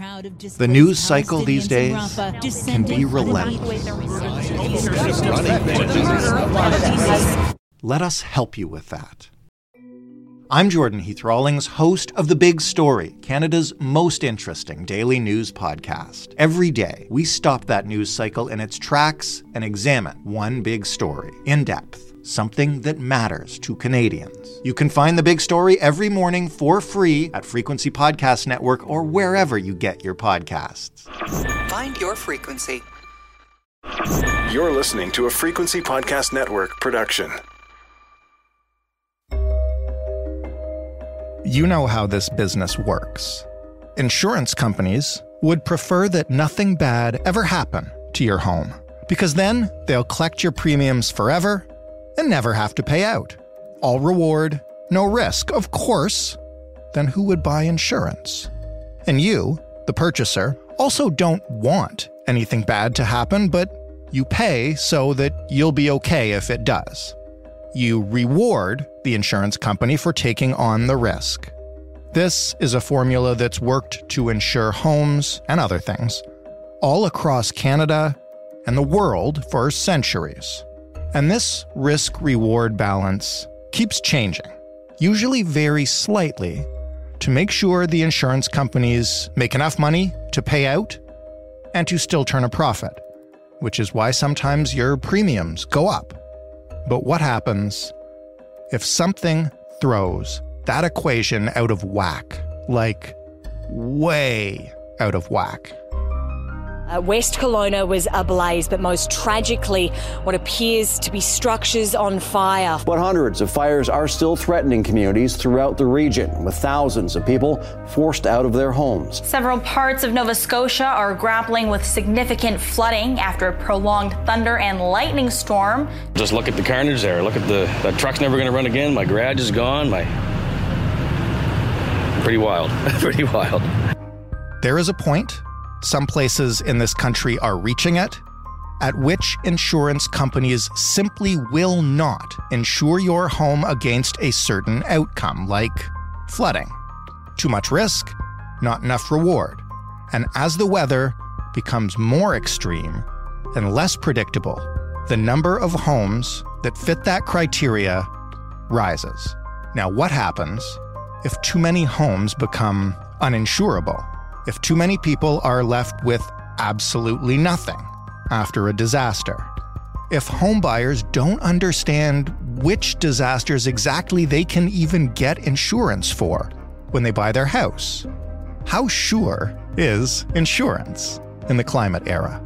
The news cycle these days can be relentless. Let us help you with that. I'm Jordan Heath Rawlings, host of The Big Story, Canada's most interesting daily news podcast. Every day, we stop that news cycle in its tracks and examine one big story in depth, something that matters to Canadians. You can find The Big Story every morning for free at Frequency Podcast Network or wherever you get your podcasts. Find your frequency. You're listening to a Frequency Podcast Network production. You know how this business works. Insurance companies would prefer that nothing bad ever happen to your home because then they'll collect your premiums forever and never have to pay out. All reward, no risk. Of course, then who would buy insurance? And you, the purchaser, also don't want anything bad to happen, but you pay so that you'll be okay if it does you reward the insurance company for taking on the risk. This is a formula that's worked to insure homes and other things all across Canada and the world for centuries. And this risk reward balance keeps changing, usually very slightly, to make sure the insurance companies make enough money to pay out and to still turn a profit, which is why sometimes your premiums go up. But what happens if something throws that equation out of whack? Like, way out of whack. Uh, West Kelowna was ablaze, but most tragically, what appears to be structures on fire. But hundreds of fires are still threatening communities throughout the region, with thousands of people forced out of their homes. Several parts of Nova Scotia are grappling with significant flooding after a prolonged thunder and lightning storm. Just look at the carnage there. Look at the that truck's never going to run again. My garage is gone. My pretty wild. pretty wild. There is a point some places in this country are reaching it, at which insurance companies simply will not insure your home against a certain outcome, like flooding. Too much risk, not enough reward. And as the weather becomes more extreme and less predictable, the number of homes that fit that criteria rises. Now, what happens if too many homes become uninsurable? If too many people are left with absolutely nothing after a disaster. If homebuyers don't understand which disasters exactly they can even get insurance for when they buy their house. How sure is insurance in the climate era?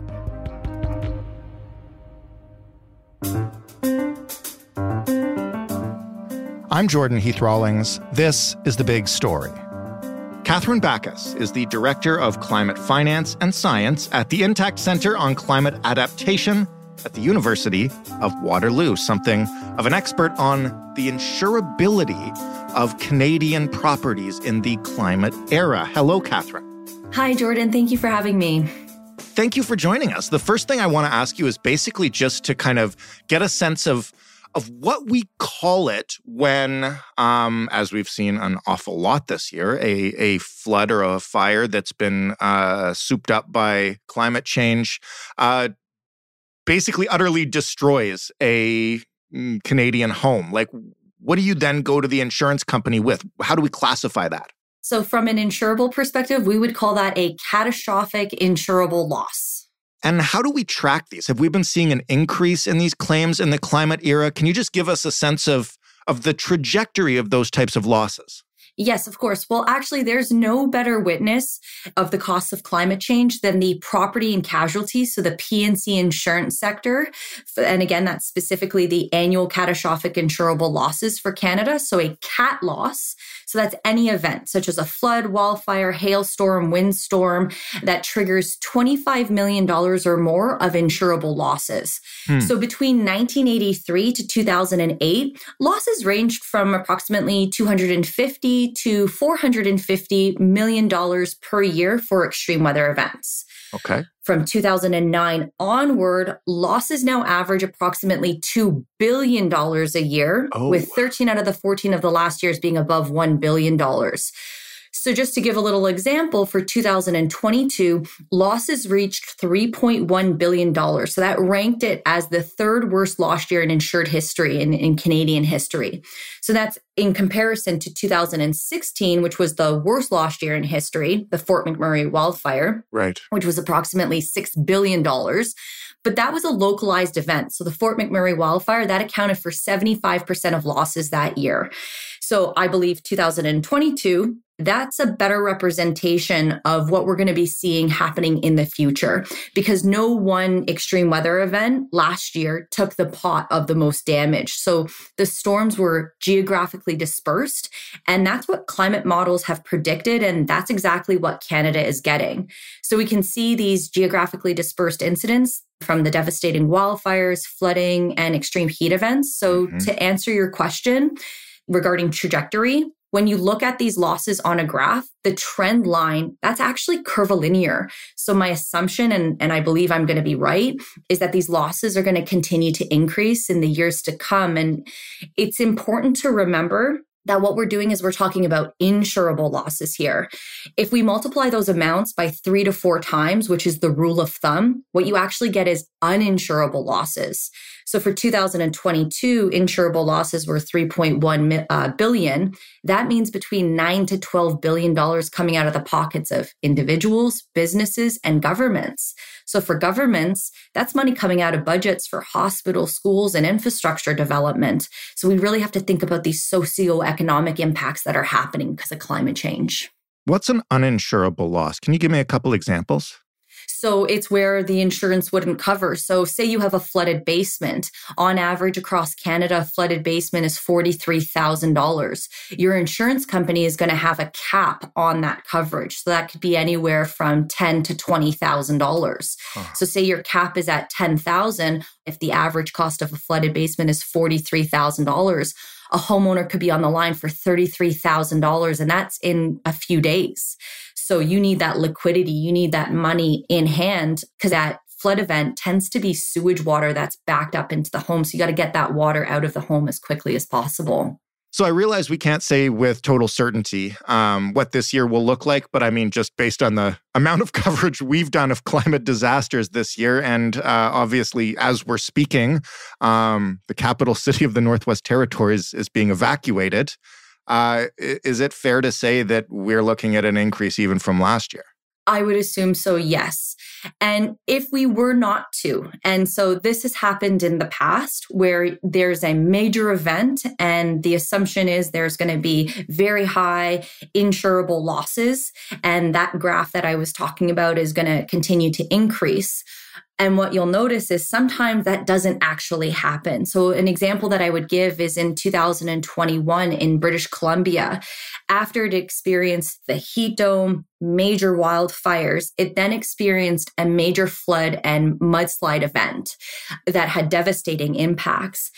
I'm Jordan Heath Rawlings. This is The Big Story. Kathryn Bakos is the Director of Climate Finance and Science at the Intact Center on Climate Adaptation at the University of Waterloo, something of an expert on the insurability of Canadian properties in the climate era. Hello, Kathryn. Hi, Jordan. Thank you for having me. Thank you for joining us. The first thing I want to ask you is basically just to kind of get a sense of of what we call it when, um, as we've seen an awful lot this year, a, a flood or a fire that's been uh, souped up by climate change uh, basically utterly destroys a mm, Canadian home. Like, what do you then go to the insurance company with? How do we classify that? So, from an insurable perspective, we would call that a catastrophic insurable loss. And how do we track these? Have we been seeing an increase in these claims in the climate era? Can you just give us a sense of, of the trajectory of those types of losses? Yes, of course. Well, actually, there's no better witness of the costs of climate change than the property and casualty. So the P&C insurance sector. And again, that's specifically the annual catastrophic insurable losses for Canada. So a cat loss. So that's any event such as a flood, wildfire, hailstorm, windstorm that triggers $25 million or more of insurable losses. Hmm. So between 1983 to 2008, losses ranged from approximately 250 to 450 million dollars per year for extreme weather events. Okay. From 2009 onward, losses now average approximately $2 billion a year, oh. with 13 out of the 14 of the last years being above $1 billion. So, just to give a little example, for 2022, losses reached $3.1 billion. So, that ranked it as the third worst loss year in insured history, in, in Canadian history. So, that's in comparison to 2016, which was the worst loss year in history, the Fort McMurray wildfire, right. which was approximately $6 billion. But that was a localized event. So, the Fort McMurray wildfire, that accounted for 75% of losses that year. So, I believe 2022 that's a better representation of what we're going to be seeing happening in the future because no one extreme weather event last year took the pot of the most damage. So the storms were geographically dispersed, and that's what climate models have predicted. And that's exactly what Canada is getting. So we can see these geographically dispersed incidents from the devastating wildfires, flooding, and extreme heat events. So mm-hmm. to answer your question, regarding trajectory, when you look at these losses on a graph, the trend line, that's actually curvilinear. So my assumption, and, and I believe I'm going to be right, is that these losses are going to continue to increase in the years to come. And it's important to remember that what we're doing is we're talking about insurable losses here. If we multiply those amounts by three to four times, which is the rule of thumb, what you actually get is uninsurable losses. So for 2022, insurable losses were 3.1 uh, billion. That means between 9 to 12 billion dollars coming out of the pockets of individuals, businesses, and governments. So for governments, that's money coming out of budgets for hospitals, schools, and infrastructure development. So we really have to think about these socioeconomic impacts that are happening because of climate change. What's an uninsurable loss? Can you give me a couple examples? So it's where the insurance wouldn't cover. So say you have a flooded basement. On average across Canada, a flooded basement is $43,000. Your insurance company is going to have a cap on that coverage. So that could be anywhere from ten to $20,000. Huh. So say your cap is at 10,000, if the average cost of a flooded basement is $43,000, a homeowner could be on the line for $33,000 and that's in a few days. So you need that liquidity, you need that money in hand because that flood event tends to be sewage water that's backed up into the home. So you got to get that water out of the home as quickly as possible. So I realize we can't say with total certainty um, what this year will look like, but I mean, just based on the amount of coverage we've done of climate disasters this year, and uh, obviously, as we're speaking, um, the capital city of the Northwest Territories is being evacuated. Uh, is it fair to say that we're looking at an increase even from last year? I would assume so, yes. And if we were not to, and so this has happened in the past where there's a major event, and the assumption is there's going to be very high insurable losses. And that graph that I was talking about is going to continue to increase. And what you'll notice is sometimes that doesn't actually happen. So, an example that I would give is in 2021 in British Columbia. After it experienced the heat dome, major wildfires, it then experienced a major flood and mudslide event that had devastating impacts.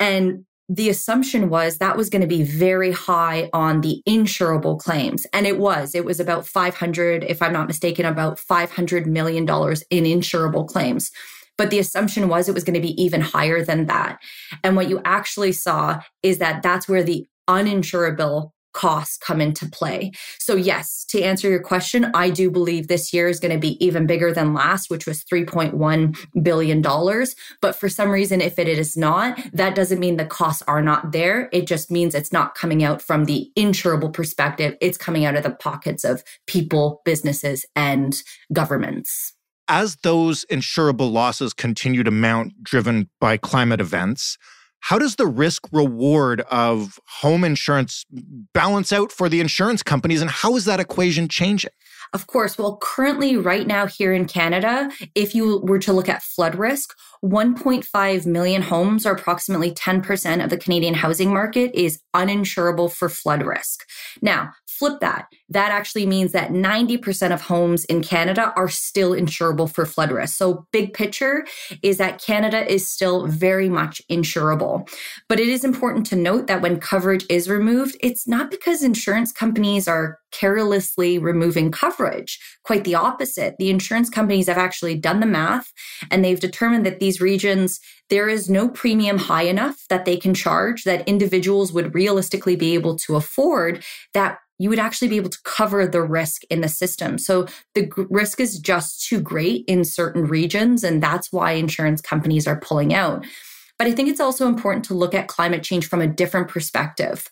And the assumption was that was going to be very high on the insurable claims. And it was. It was about 500, if I'm not mistaken, about $500 million in insurable claims. But the assumption was it was going to be even higher than that. And what you actually saw is that that's where the uninsurable costs come into play. So, yes, to answer your question, I do believe this year is going to be even bigger than last, which was $3.1 billion. But for some reason, if it is not, that doesn't mean the costs are not there. It just means it's not coming out from the insurable perspective, it's coming out of the pockets of people, businesses, and governments. As those insurable losses continue to mount, driven by climate events, how does the risk reward of home insurance balance out for the insurance companies, and how is that equation changing? Of course. Well, currently, right now here in Canada, if you were to look at flood risk, 1.5 million homes, or approximately 10% of the Canadian housing market, is uninsurable for flood risk. Now, flip that. That actually means that 90% of homes in Canada are still insurable for flood risk. So, big picture is that Canada is still very much insurable. But it is important to note that when coverage is removed, it's not because insurance companies are carelessly removing coverage. Quite the opposite. The insurance companies have actually done the math and they've determined that these regions, there is no premium high enough that they can charge that individuals would realistically be able to afford that you would actually be able to cover the risk in the system. So the g- risk is just too great in certain regions. And that's why insurance companies are pulling out. But I think it's also important to look at climate change from a different perspective.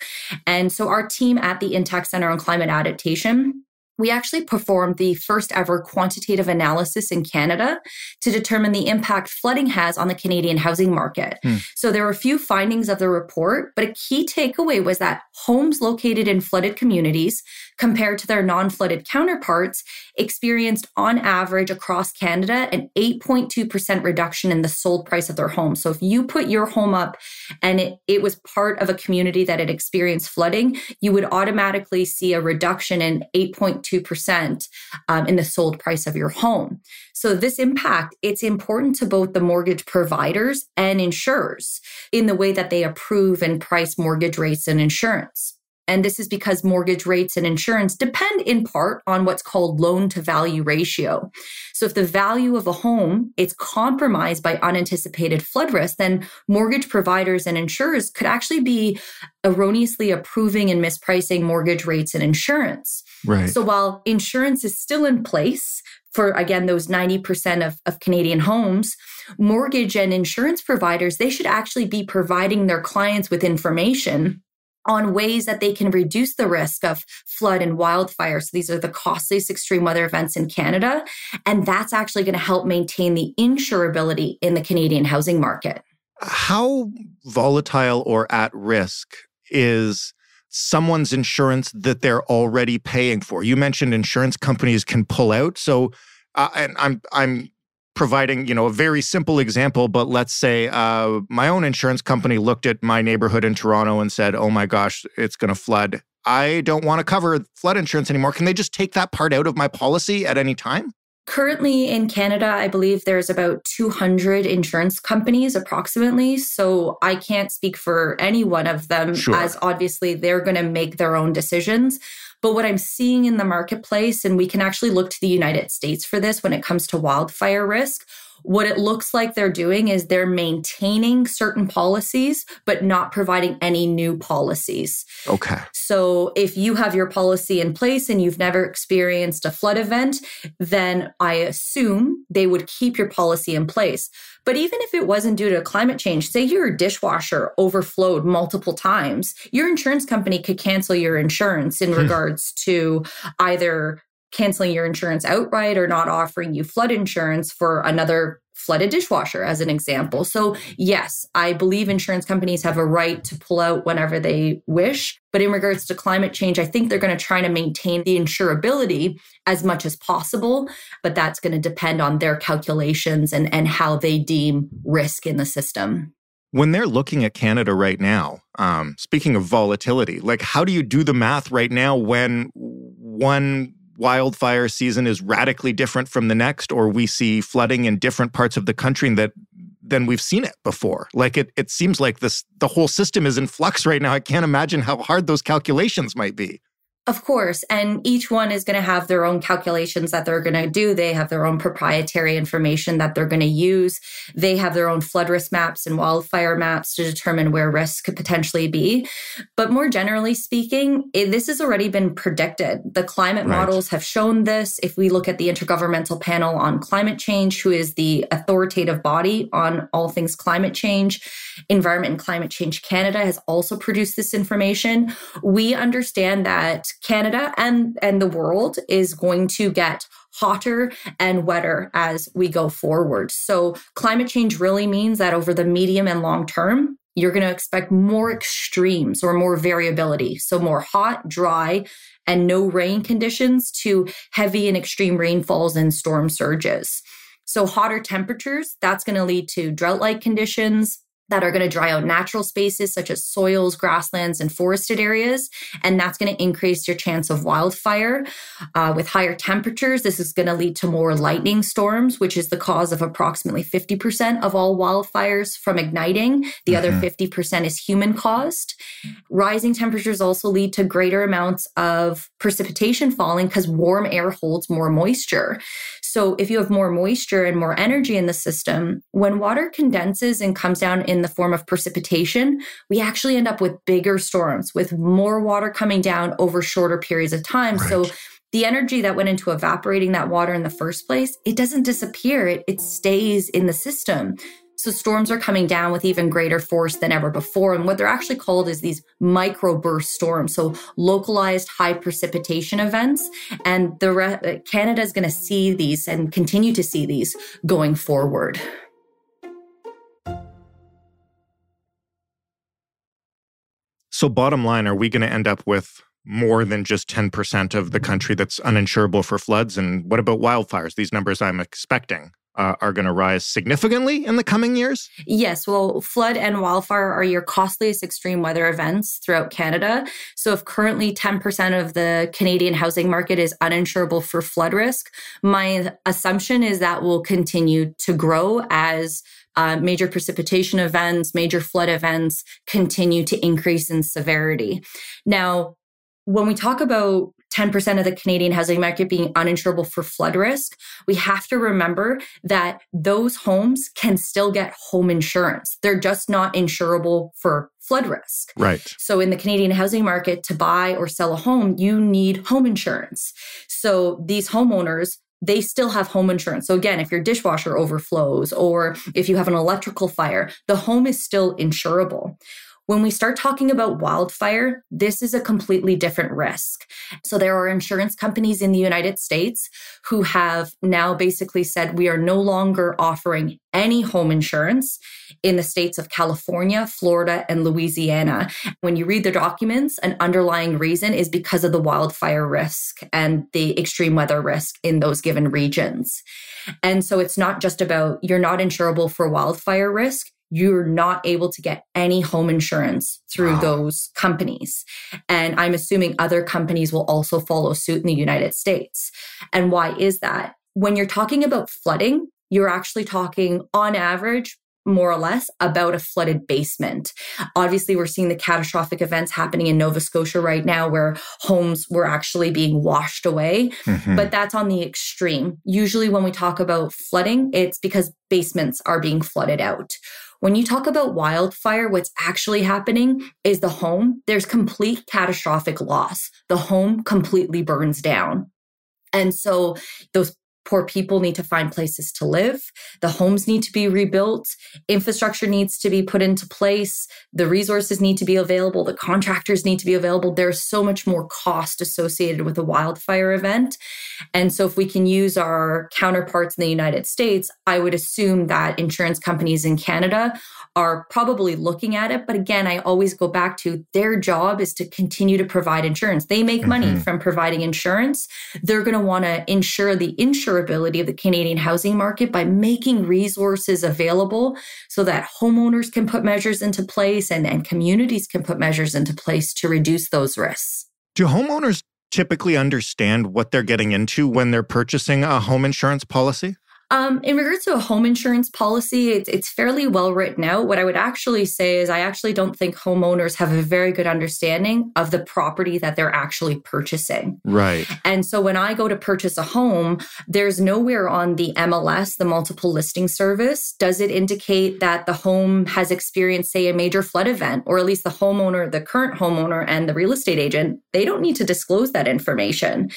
And so our team at the Intact Center on Climate Adaptation we actually performed the first ever quantitative analysis in Canada to determine the impact flooding has on the Canadian housing market. Hmm. So there were a few findings of the report, but a key takeaway was that homes located in flooded communities compared to their non-flooded counterparts experienced on average across Canada an 8.2% reduction in the sold price of their home. So if you put your home up and it, it was part of a community that had experienced flooding, you would automatically see a reduction in 8.2 2% um, in the sold price of your home. So this impact, it's important to both the mortgage providers and insurers in the way that they approve and price mortgage rates and insurance. And this is because mortgage rates and insurance depend in part on what's called loan to value ratio. So if the value of a home is compromised by unanticipated flood risk, then mortgage providers and insurers could actually be erroneously approving and mispricing mortgage rates and insurance. Right. So while insurance is still in place for again those 90% of, of Canadian homes, mortgage and insurance providers, they should actually be providing their clients with information on ways that they can reduce the risk of flood and wildfire. So these are the costliest extreme weather events in Canada. And that's actually going to help maintain the insurability in the Canadian housing market. How volatile or at risk is someone's insurance that they're already paying for? You mentioned insurance companies can pull out. So uh, and I'm I'm providing you know a very simple example but let's say uh, my own insurance company looked at my neighborhood in toronto and said oh my gosh it's going to flood i don't want to cover flood insurance anymore can they just take that part out of my policy at any time Currently in Canada, I believe there's about 200 insurance companies approximately. So I can't speak for any one of them, sure. as obviously they're going to make their own decisions. But what I'm seeing in the marketplace, and we can actually look to the United States for this when it comes to wildfire risk, what it looks like they're doing is they're maintaining certain policies, but not providing any new policies. Okay. So if you have your policy in place and you've never experienced a flood event, then I assume they would keep your policy in place. But even if it wasn't due to climate change, say your dishwasher overflowed multiple times, your insurance company could cancel your insurance in hmm. regards to either canceling your insurance outright or not offering you flood insurance for another flooded dishwasher as an example. So yes, I believe insurance companies have a right to pull out whenever they wish, but in regards to climate change, I think they're going to try to maintain the insurability as much as possible, but that's going to depend on their calculations and and how they deem risk in the system. When they're looking at Canada right now, um, speaking of volatility, like how do you do the math right now when one wildfire season is radically different from the next, or we see flooding in different parts of the country that than we've seen it before. Like it, it seems like this the whole system is in flux right now. I can't imagine how hard those calculations might be. Of course. And each one is going to have their own calculations that they're going to do. They have their own proprietary information that they're going to use. They have their own flood risk maps and wildfire maps to determine where risks could potentially be. But more generally speaking, it, this has already been predicted. The climate right. models have shown this. If we look at the Intergovernmental Panel on Climate Change, who is the authoritative body on all things climate change, Environment and Climate Change Canada has also produced this information. We understand that Canada and, and the world is going to get hotter and wetter as we go forward. So climate change really means that over the medium and long term, you're going to expect more extremes or more variability. So more hot, dry, and no rain conditions to heavy and extreme rainfalls and storm surges. So hotter temperatures, that's going to lead to drought like conditions, that are going to dry out natural spaces such as soils, grasslands, and forested areas. And that's going to increase your chance of wildfire. Uh, with higher temperatures, this is going to lead to more lightning storms, which is the cause of approximately 50% of all wildfires from igniting. The mm-hmm. other 50% is human caused. Rising temperatures also lead to greater amounts of precipitation falling because warm air holds more moisture. So if you have more moisture and more energy in the system, when water condenses and comes down in in the form of precipitation, we actually end up with bigger storms with more water coming down over shorter periods of time. Right. So the energy that went into evaporating that water in the first place, it doesn't disappear. It, it stays in the system. So storms are coming down with even greater force than ever before. And what they're actually called is these microburst storms. So localized high precipitation events. And the re- Canada is going to see these and continue to see these going forward. So bottom line, are we going to end up with more than just 10% of the country that's uninsurable for floods? And what about wildfires? These numbers I'm expecting uh, are going to rise significantly in the coming years? Yes. Well, flood and wildfire are your costliest extreme weather events throughout Canada. So, if currently 10% of the Canadian housing market is uninsurable for flood risk, my assumption is that will continue to grow as uh, major precipitation events, major flood events continue to increase in severity. Now, when we talk about 10% of the Canadian housing market being uninsurable for flood risk, we have to remember that those homes can still get home insurance. They're just not insurable for flood risk. Right. So in the Canadian housing market to buy or sell a home, you need home insurance. So these homeowners they still have home insurance. So again, if your dishwasher overflows or if you have an electrical fire, the home is still insurable. When we start talking about wildfire, this is a completely different risk. So there are insurance companies in the United States who have now basically said we are no longer offering any home insurance in the states of California, Florida, and Louisiana. When you read the documents, an underlying reason is because of the wildfire risk and the extreme weather risk in those given regions. And so it's not just about you're not insurable for wildfire risk you're not able to get any home insurance through wow. those companies. And I'm assuming other companies will also follow suit in the United States. And why is that? When you're talking about flooding, you're actually talking on average more or less about a flooded basement. Obviously, we're seeing the catastrophic events happening in Nova Scotia right now where homes were actually being washed away, mm-hmm. but that's on the extreme. Usually, when we talk about flooding, it's because basements are being flooded out. When you talk about wildfire, what's actually happening is the home, there's complete catastrophic loss. The home completely burns down. And so those Poor people need to find places to live. The homes need to be rebuilt. Infrastructure needs to be put into place. The resources need to be available. The contractors need to be available. There's so much more cost associated with a wildfire event. And so, if we can use our counterparts in the United States, I would assume that insurance companies in Canada are probably looking at it. But again, I always go back to their job is to continue to provide insurance. They make money mm-hmm. from providing insurance. They're going to want to insure the insurability of the Canadian housing market by making resources available so that homeowners can put measures into place and, and communities can put measures into place to reduce those risks. Do homeowners typically understand what they're getting into when they're purchasing a home insurance policy? Um, in regards to a home insurance policy, it's, it's fairly well written out. What I would actually say is I actually don't think homeowners have a very good understanding of the property that they're actually purchasing. Right. And so when I go to purchase a home, there's nowhere on the MLS, the multiple listing service, does it indicate that the home has experienced, say, a major flood event, or at least the homeowner, the current homeowner, and the real estate agent, they don't need to disclose that information.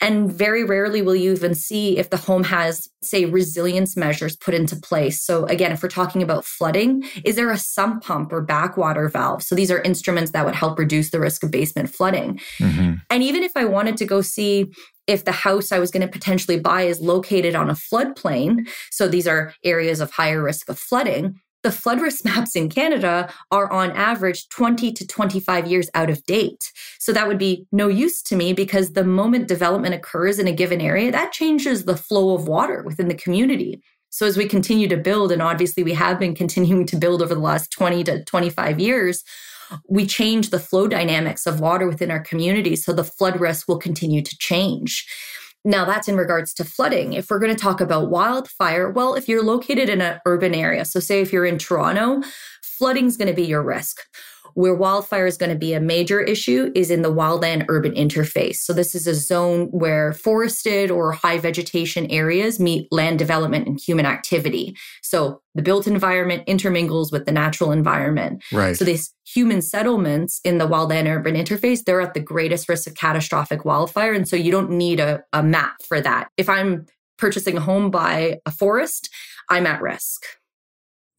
And very rarely will you even see if the home has, say, resilience measures put into place. So, again, if we're talking about flooding, is there a sump pump or backwater valve? So, these are instruments that would help reduce the risk of basement flooding. Mm-hmm. And even if I wanted to go see if the house I was going to potentially buy is located on a floodplain, so these are areas of higher risk of flooding, the flood risk maps in Canada are on average 20 to 25 years out of date. So that would be no use to me because the moment development occurs in a given area, that changes the flow of water within the community. So as we continue to build, and obviously we have been continuing to build over the last 20 to 25 years, we change the flow dynamics of water within our community. So the flood risk will continue to change. Now, that's in regards to flooding. If we're going to talk about wildfire, well, if you're located in an urban area, so say if you're in Toronto, flooding is going to be your risk. Where wildfire is going to be a major issue is in the wildland urban interface. So this is a zone where forested or high vegetation areas meet land development and human activity. So the built environment intermingles with the natural environment. Right. So these human settlements in the wildland urban interface, they're at the greatest risk of catastrophic wildfire. And so you don't need a, a map for that. If I'm purchasing a home by a forest, I'm at risk.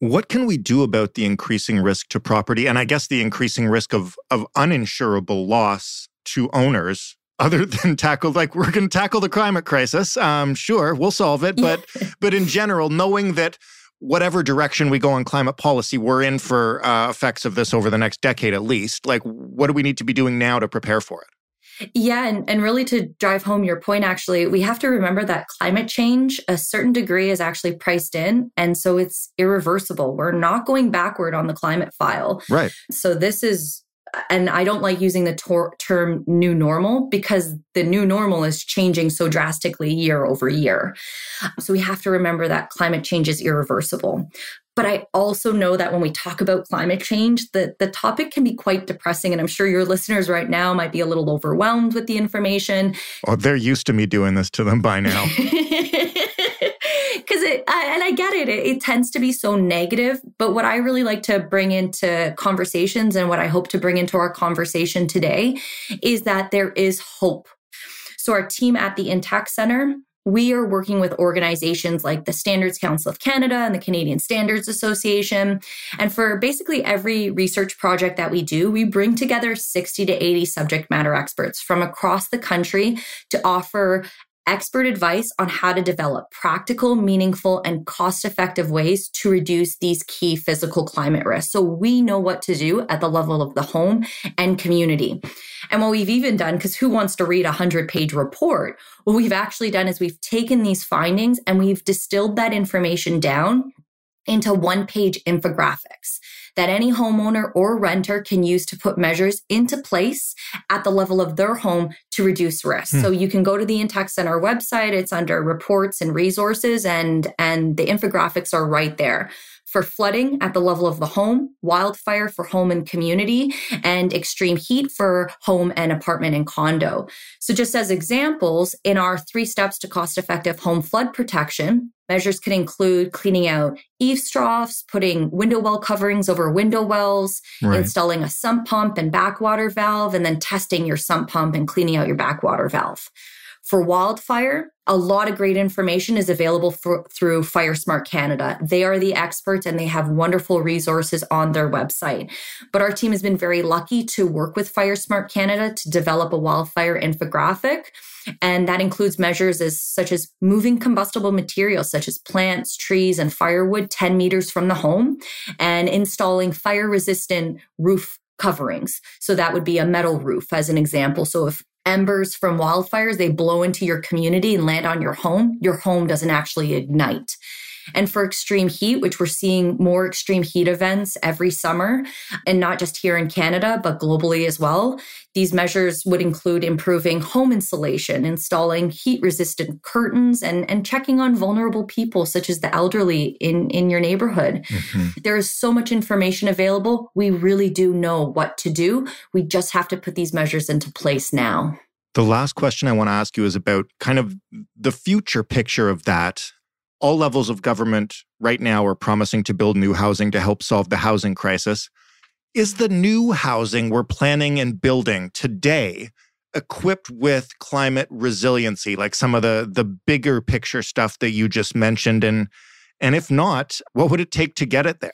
What can we do about the increasing risk to property and I guess the increasing risk of, of uninsurable loss to owners other than tackle like we're going to tackle the climate crisis um, sure we'll solve it but but in general knowing that whatever direction we go on climate policy we're in for uh, effects of this over the next decade at least like what do we need to be doing now to prepare for it yeah, and, and really to drive home your point, actually, we have to remember that climate change, a certain degree, is actually priced in. And so it's irreversible. We're not going backward on the climate file. Right. So this is, and I don't like using the tor- term new normal because the new normal is changing so drastically year over year. So we have to remember that climate change is irreversible. But I also know that when we talk about climate change, the, the topic can be quite depressing. And I'm sure your listeners right now might be a little overwhelmed with the information. Oh, they're used to me doing this to them by now. Because it, I, and I get it, it, it tends to be so negative. But what I really like to bring into conversations and what I hope to bring into our conversation today is that there is hope. So, our team at the Intact Center, we are working with organizations like the Standards Council of Canada and the Canadian Standards Association. And for basically every research project that we do, we bring together 60 to 80 subject matter experts from across the country to offer expert advice on how to develop practical, meaningful, and cost effective ways to reduce these key physical climate risks. So we know what to do at the level of the home and community. And what we've even done, because who wants to read a 100 page report? What we've actually done is we've taken these findings and we've distilled that information down into one page infographics that any homeowner or renter can use to put measures into place at the level of their home to reduce risk. Hmm. So you can go to the Intact Center website, it's under reports and resources and and the infographics are right there for flooding at the level of the home, wildfire for home and community, and extreme heat for home and apartment and condo. So, just as examples, in our three steps to cost effective home flood protection, measures can include cleaning out eaves troughs, putting window well coverings over window wells, right. installing a sump pump and backwater valve, and then testing your sump pump and cleaning out your backwater valve. For wildfire, a lot of great information is available for, through FireSmart Canada. They are the experts and they have wonderful resources on their website. But our team has been very lucky to work with FireSmart Canada to develop a wildfire infographic. And that includes measures as such as moving combustible materials such as plants, trees, and firewood 10 meters from the home and installing fire resistant roof coverings. So that would be a metal roof as an example. So if embers from wildfires, they blow into your community and land on your home, your home doesn't actually ignite. And for extreme heat, which we're seeing more extreme heat events every summer, and not just here in Canada, but globally as well, these measures would include improving home insulation, installing heat resistant curtains, and, and checking on vulnerable people, such as the elderly in, in your neighborhood. Mm-hmm. There is so much information available. We really do know what to do. We just have to put these measures into place now. The last question I want to ask you is about kind of the future picture of that all levels of government right now are promising to build new housing to help solve the housing crisis. Is the new housing we're planning and building today equipped with climate resiliency, like some of the, the bigger picture stuff that you just mentioned? And, and if not, what would it take to get it there?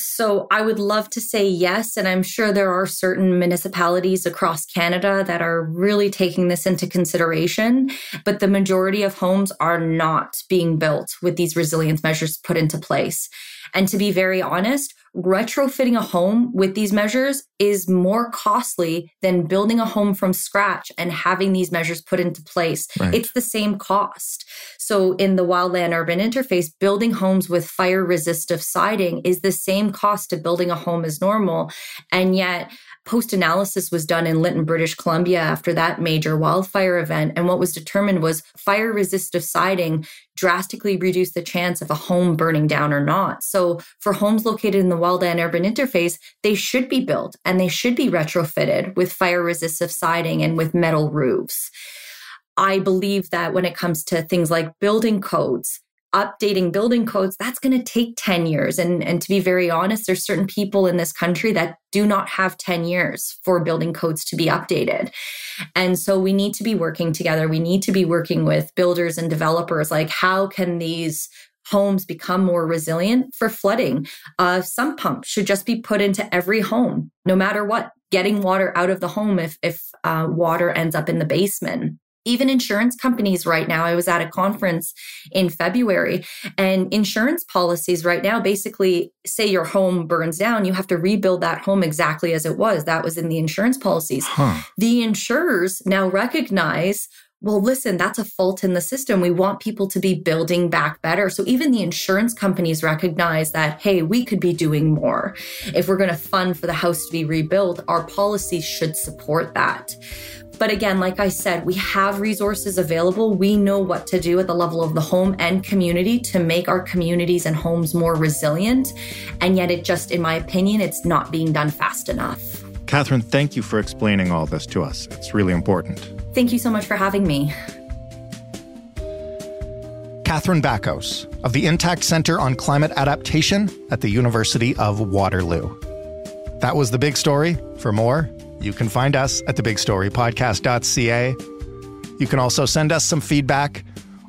So I would love to say yes. And I'm sure there are certain municipalities across Canada that are really taking this into consideration. But the majority of homes are not being built with these resilience measures put into place. And to be very honest, retrofitting a home with these measures is more costly than building a home from scratch and having these measures put into place. Right. It's the same cost. So in the wildland urban interface, building homes with fire resistive siding is the same cost to building a home as normal. And yet post analysis was done in Lytton, British Columbia after that major wildfire event. And what was determined was fire resistive siding drastically reduced the chance of a home burning down or not. So for homes located in the wildland urban interface, they should be built and they should be retrofitted with fire resistive siding and with metal roofs. I believe that when it comes to things like building codes, updating building codes, that's going to take 10 years. And, and to be very honest, there's certain people in this country that do not have 10 years for building codes to be updated. And so we need to be working together. We need to be working with builders and developers. Like, how can these homes become more resilient for flooding? Uh, sump pump should just be put into every home, no matter what, getting water out of the home if, if uh, water ends up in the basement even insurance companies right now. I was at a conference in February, and insurance policies right now basically say your home burns down, you have to rebuild that home exactly as it was. That was in the insurance policies. Huh. The insurers now recognize well, listen, that's a fault in the system. We want people to be building back better. So even the insurance companies recognize that, hey, we could be doing more. If we're going to fund for the house to be rebuilt, our policies should support that. But again, like I said, we have resources available. We know what to do at the level of the home and community to make our communities and homes more resilient. And yet, it just, in my opinion, it's not being done fast enough. Kathryn, thank you for explaining all this to us. It's really important. Thank you so much for having me. Kathryn Bakos of the Intact Center on Climate Adaptation at the University of Waterloo. That was the big story. For more, you can find us at thebigstorypodcast.ca. You can also send us some feedback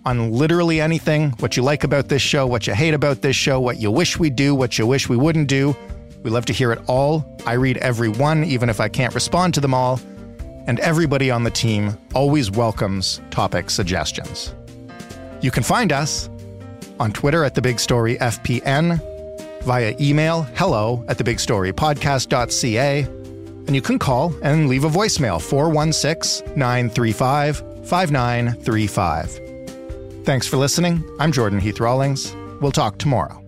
on literally anything what you like about this show, what you hate about this show, what you wish we do, what you wish we wouldn't do. We love to hear it all. I read every one, even if I can't respond to them all. And everybody on the team always welcomes topic suggestions. You can find us on Twitter at The Big Story FPN, via email hello at thebigstorypodcast.ca and you can call and leave a voicemail 416 935 5935. Thanks for listening. I'm Jordan Heath Rawlings. We'll talk tomorrow.